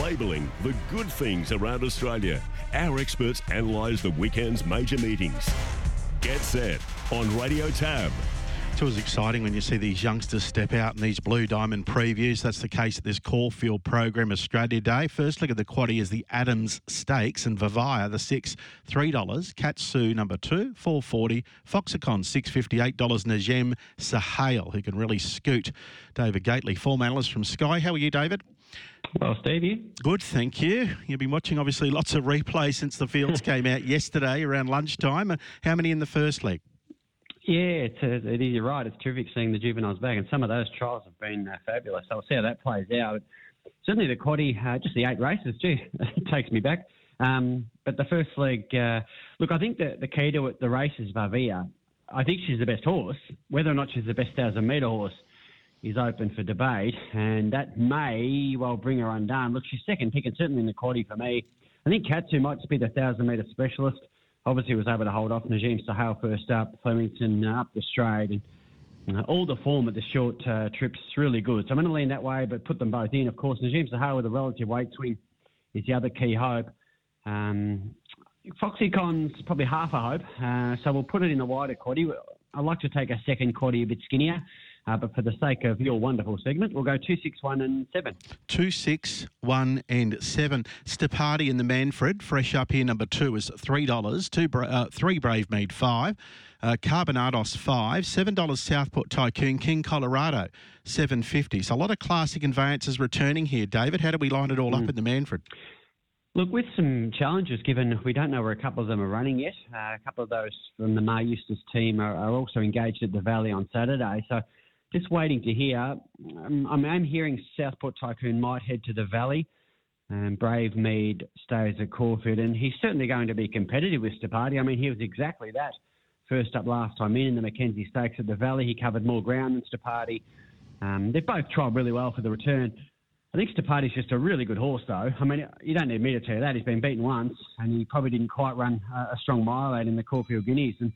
Labelling the good things around Australia. Our experts analyse the weekend's major meetings. Get set on Radio Tab. It's always exciting when you see these youngsters step out in these Blue Diamond previews. That's the case at this Caulfield program Australia Day. First look at the quaddy is the Adams Stakes and Vivaya, the six, $3. Katsu, number two, 440 Foxicon, $658. Najem Sahale, who can really scoot. David Gately, form analyst from Sky. How are you, David? Well, Stevie. Good, thank you. You've been watching obviously lots of replays since the fields came out yesterday around lunchtime. How many in the first leg? Yeah, it's, uh, it is. You're right. It's terrific seeing the juveniles back, and some of those trials have been uh, fabulous. So we'll see how that plays out. Certainly the quaddy, uh, just the eight races, gee, it takes me back. Um, but the first leg, uh, look, I think the, the key to it, the race is Vavia. I think she's the best horse. Whether or not she's the best thousand metre horse is open for debate, and that may well bring her undone. Look, she's second pick, and certainly in the quaddy for me. I think Katsu might just be the thousand metre specialist obviously was able to hold off Najem Sahale first up, Flemington up the straight, and all the form at the short uh, trips really good. So I'm going to lean that way, but put them both in. Of course, Najem Sahale with a relative weight swing is the other key hope. Um, Foxycon's probably half a hope, uh, so we'll put it in the wider quaddy. I'd like to take a second quaddy a bit skinnier. Uh, but for the sake of your wonderful segment, we'll go two, six, one, and seven. Two, six, one, and seven. Stepati in the Manfred, fresh up here. Number two is three dollars. Two, uh, three Brave Mead five. Uh, Carbonados five, seven dollars Southport Tycoon King Colorado seven fifty. So a lot of classic conveyances returning here. David, how do we line it all mm. up in the Manfred? Look, with some challenges, given we don't know where a couple of them are running yet. Uh, a couple of those from the Maher Eustace team are, are also engaged at the Valley on Saturday. So just waiting to hear. Um, I'm, I'm, hearing Southport Tycoon might head to the Valley. and Brave Mead stays at Caulfield, and he's certainly going to be competitive with Stepati. I mean, he was exactly that. First up last time in in the Mackenzie Stakes at the Valley, he covered more ground than Stepati. Um, they've both tried really well for the return. I think Stepati's just a really good horse, though. I mean, you don't need me to tell you that. He's been beaten once, and he probably didn't quite run a strong mile out in the Caulfield Guineas. And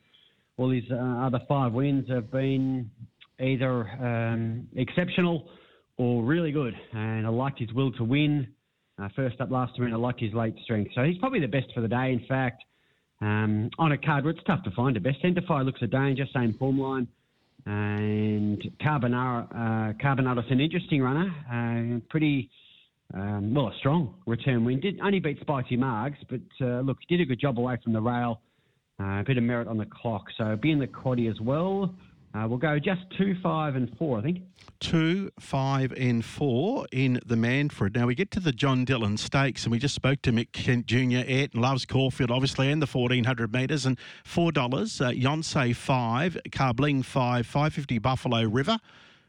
all his uh, other five wins have been either um, exceptional or really good. And I liked his will to win. Uh, first up last time, I liked his late strength. So he's probably the best for the day. In fact, um, on a card where it's tough to find a best. Centify looks a danger, same form line. And Carbonara, uh, Carbonado's an interesting runner, uh, pretty um, well, a strong return win. Did only beat Spicy Marks, but uh, look, did a good job away from the rail. Uh, a bit of merit on the clock, so be in the quaddy as well. Uh, we'll go just two, five, and four, I think. Two, five, and four in the Manfred. Now we get to the John Dillon Stakes, and we just spoke to Mick Kent Jr. Ayrton loves Caulfield, obviously, and the 1400 metres, and $4. Uh, Yonsei 5, Carbling 5, 550 Buffalo River,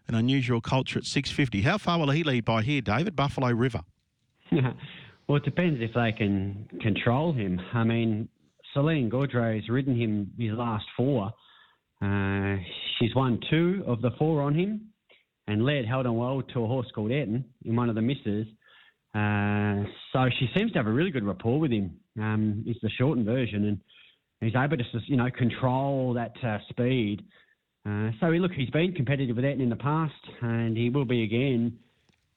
an unusual culture at 650. How far will he lead by here, David? Buffalo River. well, it depends if they can control him. I mean, Celine Gaudray's ridden him his last four. Uh, she's won two of the four on him and led held on well to a horse called Ayrton in one of the misses. Uh, so she seems to have a really good rapport with him. Um, it's the shortened version, and he's able to you know control that uh, speed. Uh, so look, he's been competitive with Ayrton in the past, and he will be again.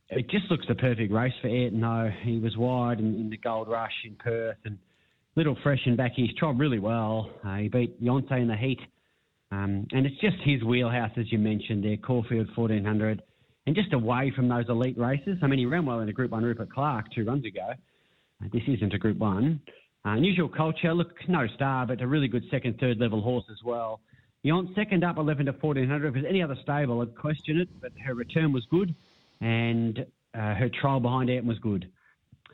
It just looks the perfect race for Ayrton, though. He was wide in, in the Gold Rush in Perth, and little fresh and back. He's trod really well. Uh, he beat Yonsei in the heat um, and it's just his wheelhouse, as you mentioned there, Caulfield 1400, and just away from those elite races. I mean, he ran well in a Group 1 Rupert Clarke two runs ago. Uh, this isn't a Group 1. Uh, unusual culture, look, no star, but a really good second, third level horse as well. Beyond second up 11 to 1400. If there's any other stable, I'd question it, but her return was good, and uh, her trial behind Ayrton was good.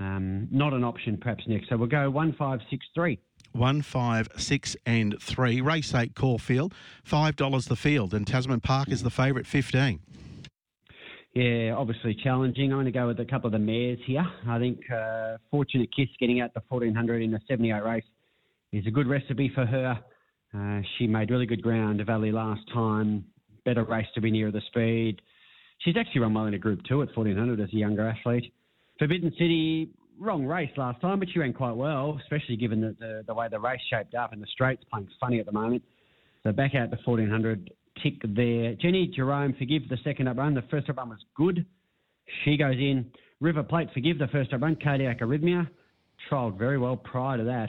Um, not an option perhaps next. So we'll go 1563 one, five, six, and three. Race eight, Caulfield, five dollars the field, and Tasman Park is the favourite, fifteen. Yeah, obviously challenging. I'm going to go with a couple of the mares here. I think uh, Fortunate Kiss getting out the 1400 in the 78 race is a good recipe for her. Uh, she made really good ground at Valley last time. Better race to be nearer the speed. She's actually run well in a Group 2 at 1400 as a younger athlete. Forbidden City, wrong race last time, but she ran quite well, especially given the, the, the way the race shaped up and the straight's playing funny at the moment. So back out the 1400 tick there. Jenny Jerome, forgive the second up run. The first up run was good. She goes in. River Plate Forgive, the first up run, Cardiac Arrhythmia, trialled very well prior to that.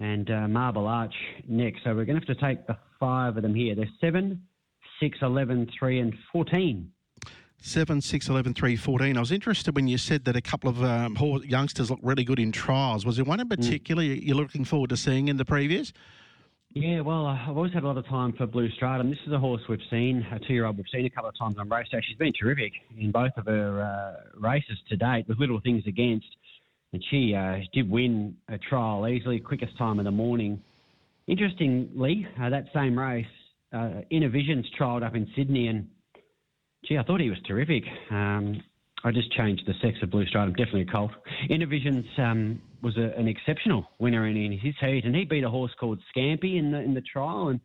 And uh, Marble Arch next. So we're going to have to take the five of them here. They're 7, 6, 11, 3, and 14. 7, 6, 11, 3, 14. I was interested when you said that a couple of um, youngsters look really good in trials. Was there one in particular mm. you're looking forward to seeing in the previews? Yeah, well, I've always had a lot of time for Blue Stratum. This is a horse we've seen, a two-year-old we've seen a couple of times on race day. She's been terrific in both of her uh, races to date, with little things against. And she uh, did win a trial easily, quickest time of the morning. Interestingly, uh, that same race, uh, Inner Visions trialled up in Sydney, and gee, I thought he was terrific. Um, I just changed the sex of Blue Stratum, definitely a colt. Intervisions um, was a, an exceptional winner in, in, his heat, and he beat a horse called Scampy in the in the trial, and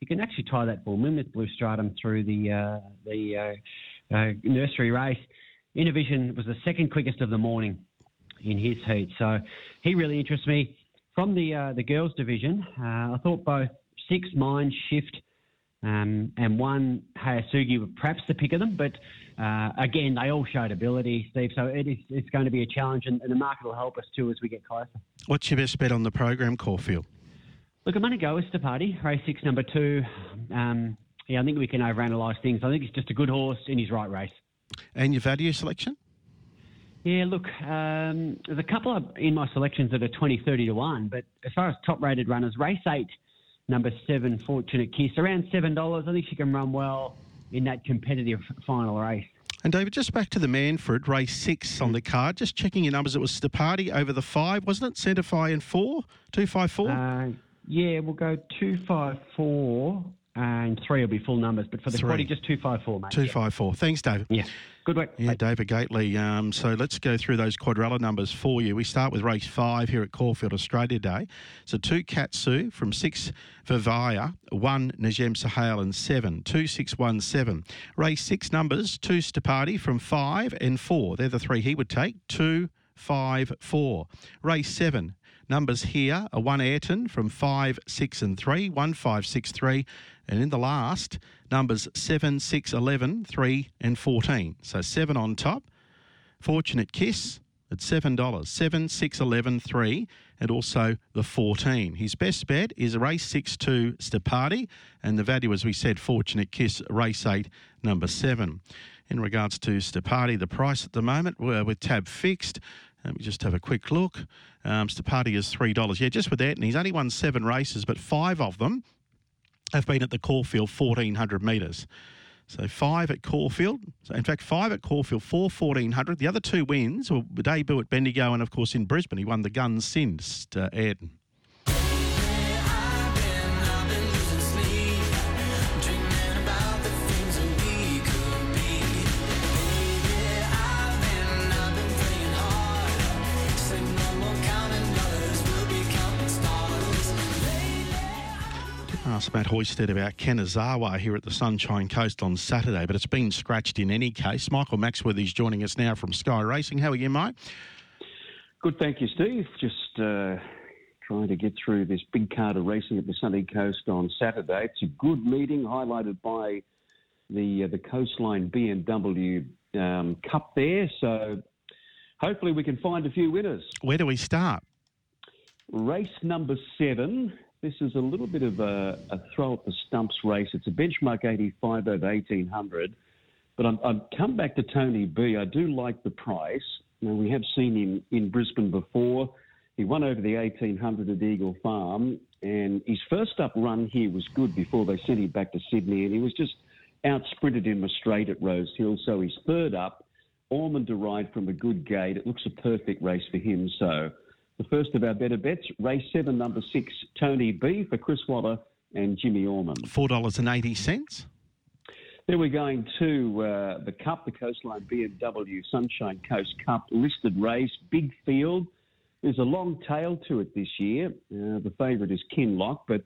you can actually tie that bull with Blue Stratum through the uh, the uh, uh, nursery race. Innovision was the second quickest of the morning in his heat, so he really interests me. From the uh, the girls division, uh, I thought both Six Mind Shift um, and one Hayasugi were perhaps the pick of them, but uh, again, they all showed ability, Steve. So it is, it's going to be a challenge, and, and the market will help us too as we get closer. What's your best bet on the program, Caulfield? Look, I'm going to go with Stapati, race six, number two. Um, yeah, I think we can overanalyze things. I think it's just a good horse in his right race. And your value selection? Yeah, look, um, there's a couple of in my selections that are 20, 30 to 1, but as far as top rated runners, race eight, number seven, Fortunate Kiss, around $7. I think she can run well in that competitive final race. And David, just back to the Manfred race six on the card. Just checking your numbers. It was Stapati over the five, wasn't it? Centify and four, two five four. Uh, yeah, we'll go two five four and three will be full numbers. But for the three. just two five four, mate. Two yeah. Thanks, David. Yeah. Good work. Yeah, David Gately. Um, so let's go through those quadrella numbers for you. We start with race five here at Caulfield Australia Day. So two Katsu from six Vivaya, one Najem Sahale and seven, two six one seven. Race six numbers, two Stapati from five and four. They're the three he would take. Two, five, four. Race seven, Numbers here are one Ayrton from 5, 6 and 3, 1, 5, 6, 3. And in the last, numbers 7, 6, 11, 3 and 14. So 7 on top. Fortunate Kiss at $7, 7, 6, 11, 3 and also the 14. His best bet is race 6 2 Stapati and the value, as we said, Fortunate Kiss, race 8, number 7. In regards to Stapati, the price at the moment, with tab fixed, let me just have a quick look. Um, Stapati is $3. Yeah, just with that, and he's only won seven races, but five of them have been at the Caulfield 1400 metres. So five at Caulfield. So in fact, five at Caulfield, four 1400. The other two wins were debut at Bendigo and, of course, in Brisbane. He won the guns since to uh, Ayrton. Asked Matt Hoysted about Kanazawa here at the Sunshine Coast on Saturday, but it's been scratched in any case. Michael Maxworthy is joining us now from Sky Racing. How are you, mate? Good, thank you, Steve. Just uh, trying to get through this big card of racing at the Sunny Coast on Saturday. It's a good meeting highlighted by the uh, the Coastline BMW um, Cup there. So hopefully we can find a few winners. Where do we start? Race number seven this is a little bit of a, a throw at the stumps race. It's a benchmark 85 over 1800. But i have come back to Tony B. I do like the price. Now, we have seen him in Brisbane before. He won over the 1800 at Eagle Farm, and his first up run here was good before they sent him back to Sydney, and he was just out sprinted in a straight at Rose Hill. So his third up, Orman derived from a good gate. It looks a perfect race for him. So the first of our better bets, race seven, number six, Tony B for Chris Waller and Jimmy Orman. $4.80. Then we're going to uh, the Cup, the Coastline BMW Sunshine Coast Cup listed race, big field. There's a long tail to it this year. Uh, the favourite is Kinlock, but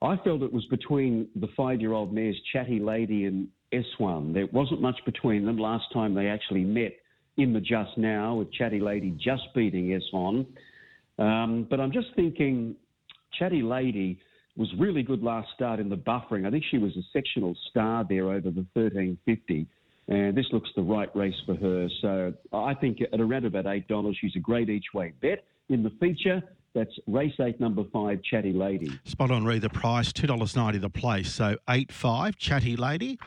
I felt it was between the five-year-old mares Chatty Lady and S1. There wasn't much between them last time they actually met in the Just Now with Chatty Lady just beating S1. Um, but I'm just thinking, Chatty Lady was really good last start in the buffering. I think she was a sectional star there over the 1350. And this looks the right race for her. So I think at around about $8, she's a great each way bet. In the feature, that's race eight, number five, Chatty Lady. Spot on, read the price, $2.90 the place. So 8 5, Chatty Lady.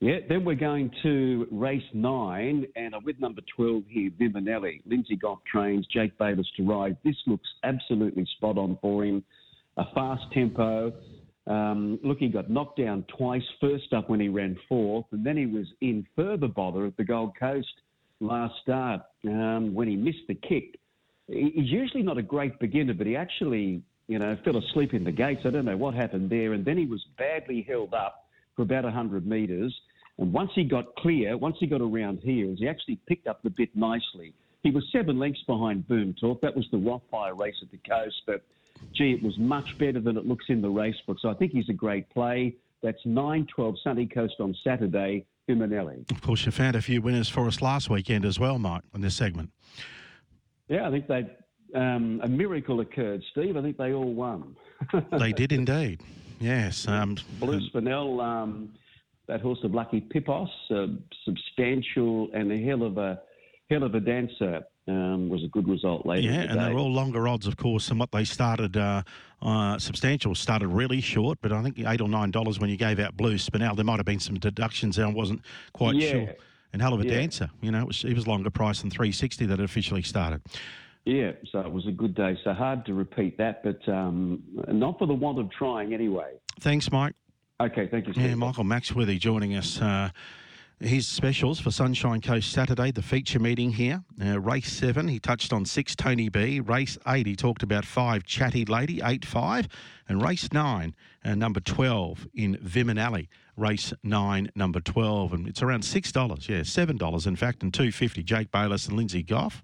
Yeah, then we're going to race nine, and I'm with number 12 here, Viminelli. Lindsay Goff trains, Jake Bayliss to ride. This looks absolutely spot on for him. A fast tempo. Um, look, he got knocked down twice. First up when he ran fourth, and then he was in further bother at the Gold Coast last start um, when he missed the kick. He's usually not a great beginner, but he actually, you know, fell asleep in the gates. I don't know what happened there, and then he was badly held up for about 100 metres. And once he got clear, once he got around here, he actually picked up the bit nicely. He was seven lengths behind Boom Talk. That was the Rothfire race at the coast, but gee, it was much better than it looks in the racebook. So I think he's a great play. That's 9 12 Sunny Coast on Saturday, Viminelli. Of course, you found a few winners for us last weekend as well, Mike, in this segment. Yeah, I think they um, a miracle occurred, Steve. I think they all won. they did indeed. Yes. Um, Blue Spinel, um, that horse of Lucky Pipos, uh, substantial and a hell of a hell of a dancer. Um, was a good result later. Yeah, the and they're all longer odds, of course, than what they started. Uh, uh, substantial started really short, but I think eight or nine dollars when you gave out Blue Spinel. There might have been some deductions there. I wasn't quite yeah. sure. And hell of a Yeah. dancer, you know, it was, it was longer price than three sixty that it officially started. Yeah, so it was a good day. So hard to repeat that, but um, not for the want of trying anyway. Thanks, Mike. Okay, thank you. Steve. Yeah, Michael Maxworthy joining us. Uh, his specials for Sunshine Coast Saturday, the feature meeting here. Uh, race seven, he touched on six, Tony B. Race eight, he talked about five, Chatty Lady, eight five. And race nine, uh, number 12 in Viminelli. Race nine, number 12. And it's around $6, yeah, $7 in fact, and 250 Jake Bayliss and Lindsay Goff.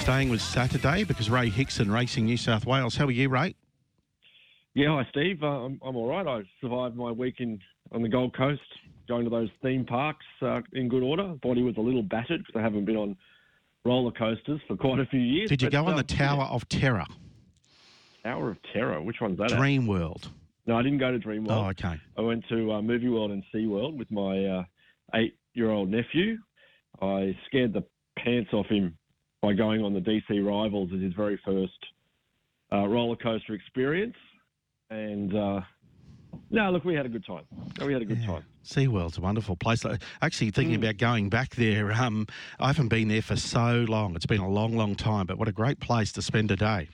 Staying with Saturday because Ray Hickson Racing New South Wales. How are you, Ray? Yeah, hi Steve. Uh, I'm, I'm all right. I survived my week in on the Gold Coast, going to those theme parks uh, in good order. Body was a little battered because I haven't been on roller coasters for quite a few years. Did you go on uh, the Tower of Terror, Tower of Terror? Which one's that? at? Dream World? No, I didn't go to Dream World. Oh, okay. I went to uh, Movie World and Sea World with my uh, eight-year-old nephew. I scared the pants off him by going on the DC Rivals as his very first uh, roller coaster experience. And uh, no, look, we had a good time. We had a good time. SeaWorld's a wonderful place. Actually, thinking about going back there, um, I haven't been there for so long. It's been a long, long time, but what a great place to spend a day.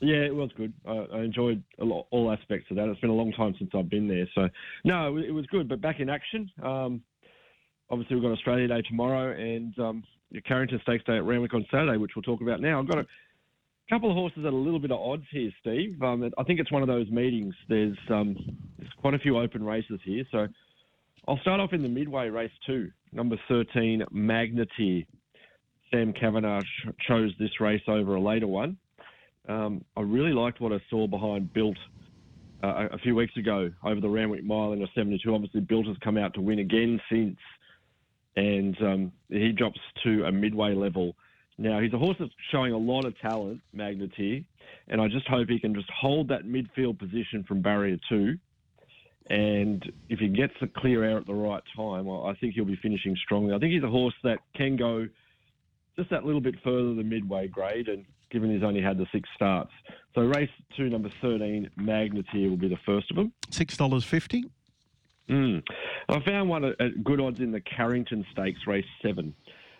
Yeah, it was good. I, I enjoyed a lot, all aspects of that. It's been a long time since I've been there, so no, it, it was good. But back in action. Um, obviously, we've got Australia Day tomorrow, and um, Carrington Stakes Day at Randwick on Saturday, which we'll talk about now. I've got a couple of horses at a little bit of odds here, Steve. Um, I think it's one of those meetings. There's um, there's quite a few open races here, so I'll start off in the midway race two, number 13, Magneteer. Sam Kavanagh ch- chose this race over a later one. Um, I really liked what I saw behind Built uh, a few weeks ago over the Randwick Mile in a 72. Obviously, Built has come out to win again since, and um, he drops to a midway level. Now, he's a horse that's showing a lot of talent, Magneteer, and I just hope he can just hold that midfield position from barrier two. And if he gets the clear air at the right time, I think he'll be finishing strongly. I think he's a horse that can go just that little bit further than midway grade, and given he's only had the six starts. So race two, number 13, Magneteer will be the first of them. $6.50? Mm. I found one at, good odds in the Carrington Stakes, race seven.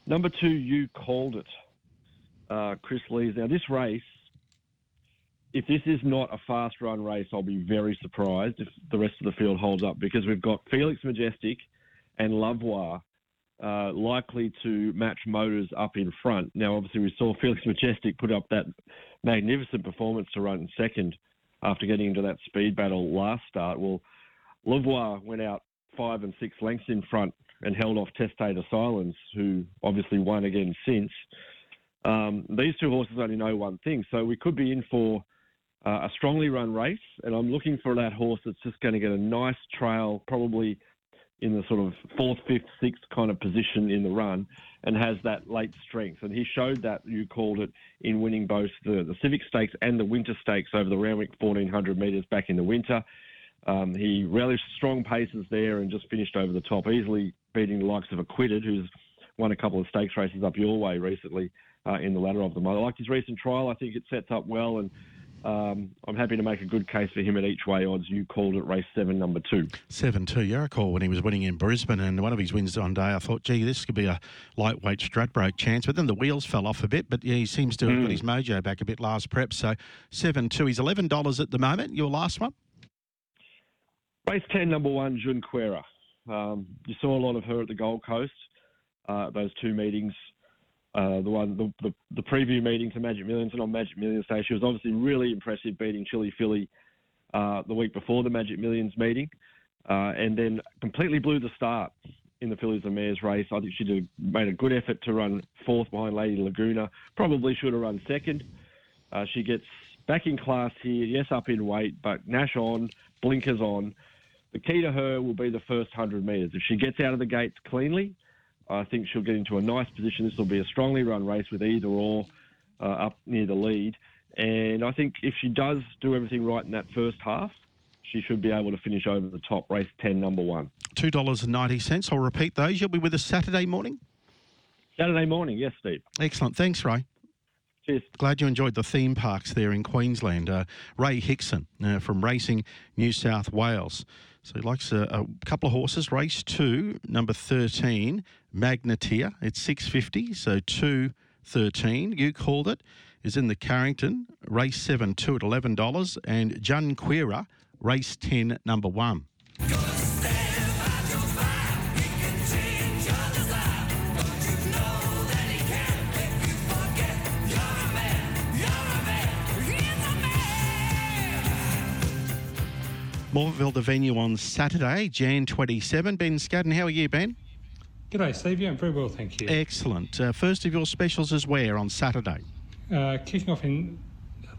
Number two, you called it, uh, Chris Lees. Now, this race, if this is not a fast run race, I'll be very surprised if the rest of the field holds up because we've got Felix Majestic and Lavoie uh, likely to match motors up in front. Now, obviously, we saw Felix Majestic put up that magnificent performance to run second after getting into that speed battle last start. Well, Lavoie went out five and six lengths in front and held off Testator Silence, who obviously won again since. Um, these two horses only know one thing, so we could be in for uh, a strongly run race, and I'm looking for that horse that's just going to get a nice trail, probably in the sort of fourth, fifth, sixth kind of position in the run and has that late strength. And he showed that, you called it, in winning both the, the Civic Stakes and the Winter Stakes over the Randwick 1400 metres back in the winter. Um, he relished strong paces there and just finished over the top, easily beating the likes of Acquitted, who's won a couple of stakes races up your way recently uh, in the latter of them. I like his recent trial. I think it sets up well, and um, I'm happy to make a good case for him at each way odds. You called it race seven, number two. Seven two. You recall when he was winning in Brisbane, and one of his wins on day, I thought, gee, this could be a lightweight Stradbroke chance. But then the wheels fell off a bit. But yeah, he seems to have got his mojo back a bit last prep. So seven two. He's eleven dollars at the moment. Your last one. Race 10, number one, Junquera. Um, you saw a lot of her at the Gold Coast, uh, those two meetings. Uh, the one, the, the, the preview meeting to Magic Millions and on Magic Millions Day, she was obviously really impressive, beating Chili Philly uh, the week before the Magic Millions meeting, uh, and then completely blew the start in the Fillies and Mares race. I think she did, made a good effort to run fourth behind Lady Laguna. Probably should have run second. Uh, she gets back in class here, yes, up in weight, but Nash on, blinkers on. The key to her will be the first 100 metres. If she gets out of the gates cleanly, I think she'll get into a nice position. This will be a strongly run race with either or uh, up near the lead. And I think if she does do everything right in that first half, she should be able to finish over the top, race 10, number one. Two dollars and ninety cents. I'll repeat those. You'll be with us Saturday morning. Saturday morning, yes, Steve. Excellent. Thanks, Ray. Cheers. Glad you enjoyed the theme parks there in Queensland. Uh, Ray Hickson uh, from Racing New South Wales. So he likes a, a couple of horses. Race two, number 13, Magneteer. It's 650, so 213. You called it. Is in the Carrington. Race 7, 2 at $11. And Junquera, race 10, number 1. Morphettville, the venue on Saturday, Jan 27. Ben Scadden, how are you, Ben? G'day, Steve. Yeah, I'm very well, thank you. Excellent. Uh, first of your specials is where on Saturday? Uh, kicking off in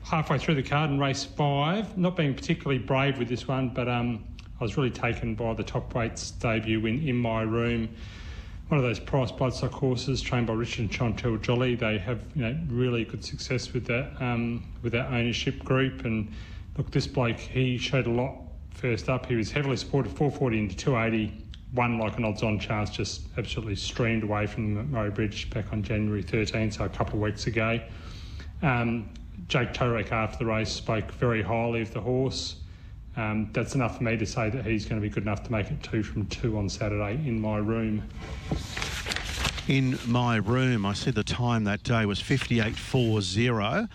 halfway through the card in race five. Not being particularly brave with this one, but um, I was really taken by the top weights debut in In My Room. One of those price bloodstock horses trained by Richard and Chantelle Jolly. They have you know really good success with that um, with that ownership group. And look, this bloke he showed a lot first up. He was heavily supported 440 into 280. Won like an odds-on chance, just absolutely streamed away from the Murray Bridge back on January 13, so a couple of weeks ago. Um, Jake Toeroek after the race spoke very highly of the horse. Um, that's enough for me to say that he's going to be good enough to make it two from two on Saturday in my room. In my room, I see the time that day was 58.40.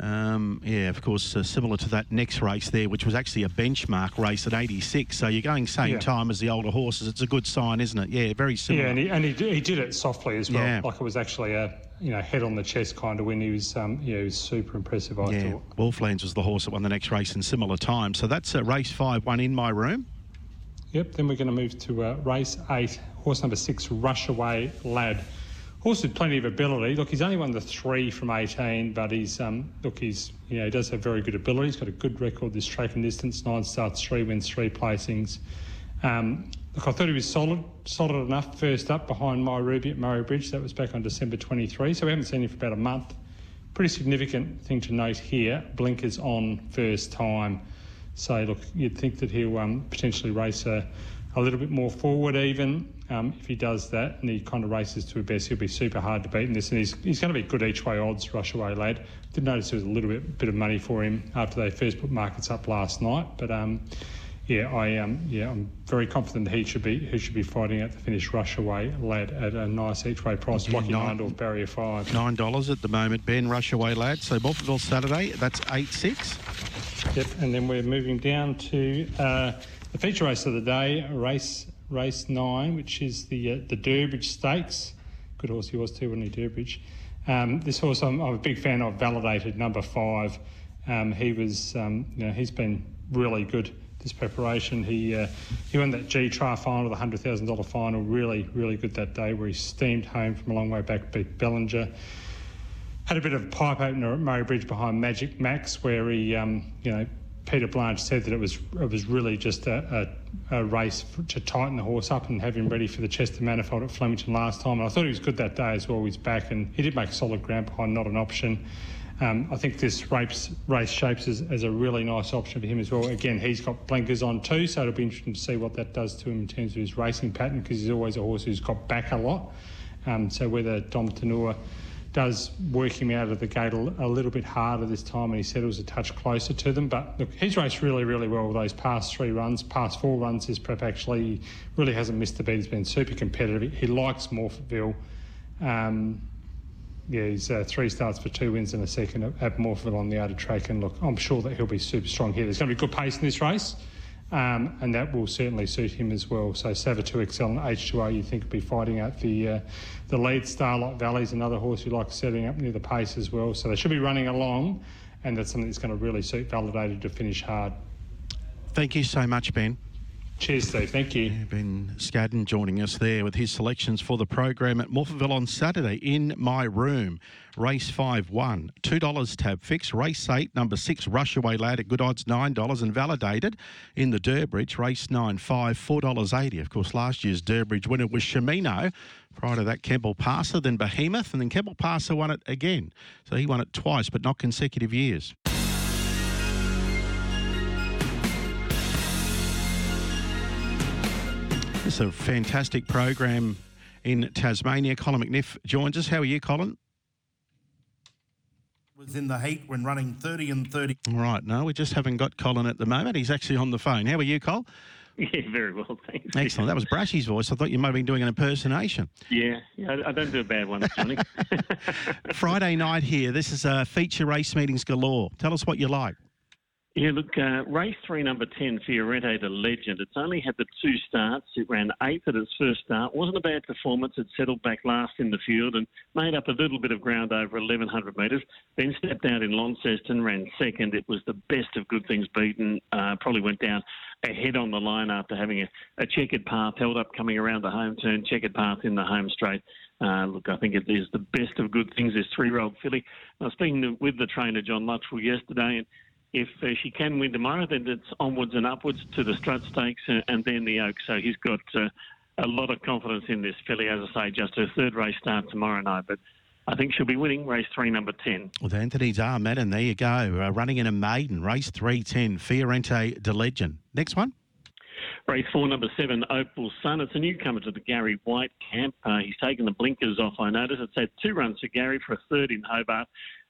Um, yeah, of course, uh, similar to that next race there, which was actually a benchmark race at 86. So you're going same Yeah. time as the older horses. It's a good sign, isn't it? Yeah, very similar. Yeah, and he, and he, he did it softly as well. Yeah. Like it was actually a you know head on the chest kind of win. He was um, yeah, he was super impressive. I thought. Yeah, thought. Wolflands was the horse that won the next race in similar time. So that's uh, race five, one in my room. Yep. Then we're going to move to uh, race eight, horse number six, Rushaway Lad. Horse with plenty of ability. Look, he's only won the three from 18, but he's um, look, he's you know he does have very good ability. He's got a good record this track and distance. Nine starts, three wins, three placings. Um, look, I thought he was solid, solid enough first up behind My Ruby at Murray Bridge. That was back on December 23, so we haven't seen him for about a month. Pretty significant thing to note here: blinkers on first time. So look, you'd think that he'll um, potentially race a, a little bit more forward even. Um, if he does that and he kind of races to a best, he'll be super hard to beat in this. And he's, he's going to be good each way odds, Rushaway lad. Did notice there was a little bit bit of money for him after they first put markets up last night. But um, yeah, I um, yeah, I'm very confident he should be he should be fighting at the finish. Rushaway lad at a nice each way price. Lucky nine- or barrier five. Nine dollars at the moment. Ben Rushaway lad. So Morphettville Saturday. That's eight six. Yep, and then we're moving down to uh, the feature race of the day, race race nine, which is the uh, the Durbridge Stakes. Good horse he was too, wasn't he, Durbridge? Um, this horse I'm, I'm a big fan of. Validated number five. Um, he was, um, you know, he's been really good this preparation. He uh, he won that G Tri final, the hundred thousand dollar final. Really, really good that day, where he steamed home from a long way back, beat Bellinger had a bit of a pipe opener at Murray Bridge behind Magic Max, where he, um, you know, Peter Blanche said that it was it was really just a, a, a race f to tighten the horse up and have him ready for the Chester Manifold at Flemington last time. And I thought he was good that day as well. He's back and he did make solid ground behind, not an option. Um, I think this race, race shapes as, as, a really nice option for him as well. Again, he's got blinkers on too, so it'll be interesting to see what that does to him in terms of his racing pattern because he's always a horse who's got back a lot. Um, so whether Dom Tourneur does work him out of the gate a, a, little bit harder this time, and he was a touch closer to them. But look, he's raced really, really well those past three runs. Past four runs, his prep actually really hasn't missed the beat. He's been super competitive. He likes Morphettville. Um, yeah, he's uh, three starts for two wins and a second at Morphettville on the outer track. And look, I'm sure that he'll be super strong here. There's going to be good pace in this race. Um, and that will certainly suit him as well. So Sava2 XL and H2O, you think, will be fighting out the uh, the lead. Starlight Valley's another horse who likes setting up near the pace as well. So they should be running along, and that's something that's going to really suit Validated to finish hard. Thank you so much, Ben. Cheers, Steve. Thank you. Yeah, ben Scadden joining us there with his selections for the program at Morphettville on Saturday in my room. Race 5 1, $2 tab fix. Race 8, number 6, Rushaway Lad at good odds, $9 and validated in the Durbridge. Race 9 5, $4.80. Of course, last year's Durbridge winner was Shamino. Prior to that, Kemble Passer, then Behemoth, and then Kemble Passer won it again. So he won it twice, but not consecutive years. It's a fantastic program in Tasmania. Colin McNiff joins us. How are you, Colin? Was in the heat when running 30 and 30. All right, no, we just haven't got Colin at the moment. He's actually on the phone. How are you, Col? Yeah, very well, thanks. Excellent. That was Brashy's voice. I thought you might have been doing an impersonation. Yeah, yeah I don't do a bad one, Johnny. Friday night here. This is a feature race meetings galore. Tell us what you like. Yeah, look, uh, race three, number 10, Fiorente, the legend. It's only had the two starts. It ran eighth at its first start. Wasn't a bad performance. It settled back last in the field and made up a little bit of ground over 1,100 metres. Then stepped out in Launceston, ran second. It was the best of good things beaten. Uh, probably went down ahead on the line after having a, a, checkered path held up coming around the home turn, checkered path in the home straight. Uh, look, I think it is the best of good things, this three-year-old filly. I was speaking with the trainer, John Luttrell, yesterday, and if uh, she can win tomorrow, then it's onwards and upwards to the Strut Stakes and, and then the Oaks. So he's got uh, a lot of confidence in this filly. As I say, just her third race start tomorrow night, but. I think she'll be winning race three, number 10. With Anthony's arm, and there you go. Uh, running in a maiden, race 310, Fiorente de Legend. Next one. Race four, number seven, Opal Sun. It's a newcomer to the Gary White camp. Uh, he's taken the blinkers off, I notice. It's had two runs for Gary for a third in Hobart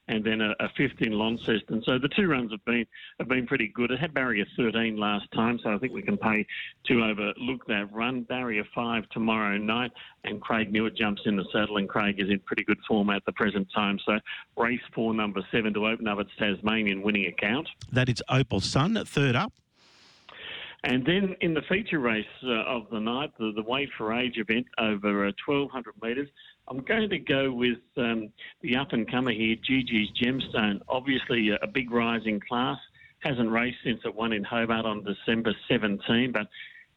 and then a, a fifth in Launceston. So the two runs have been have been pretty good. It had barrier 13 last time, so I think we can pay to overlook that run. Barrier five tomorrow night, and Craig Newitt jumps in the saddle, and Craig is in pretty good form at the present time. So race four, number seven, to open up its Tasmanian winning account. That is Opal Sun, third up. And then in the feature race uh, of the night, the, the Wait for Age event over uh, 1,200 metres, I'm going to go with um, the up and comer here, Gigi's Gemstone. Obviously, a, big rising class. Hasn't raced since it won in Hobart on December 17, but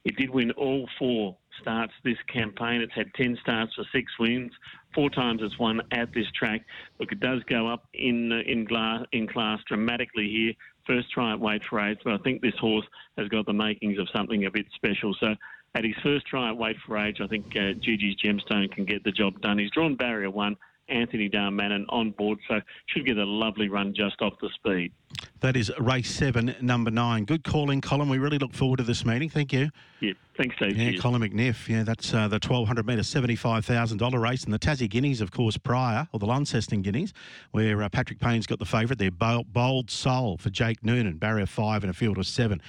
it did win all four starts this campaign. It's had 10 starts for six wins. Four times it's won at this track. Look, it does go up in uh, in, in class dramatically here. First try at weight for but I think this horse has got the makings of something a bit special. So at his first try at weight for age, I think uh, Gigi's Gemstone can get the job done. He's drawn barrier one. Anthony Darmanin on board, so should get a lovely run just off the speed. That is race seven, number nine. Good calling, Colin. We really look forward to this meeting. Thank you. Yeah, thanks, Steve. Yeah, Cheers. Colin McNiff. Yeah, that's uh, the 1200 metre, $75,000 race. And the Tassie Guineas, of course, prior, or the Launceston Guineas, where uh, Patrick Payne's got the favourite there. Bold Soul for Jake Noonan, barrier five in a field of seven.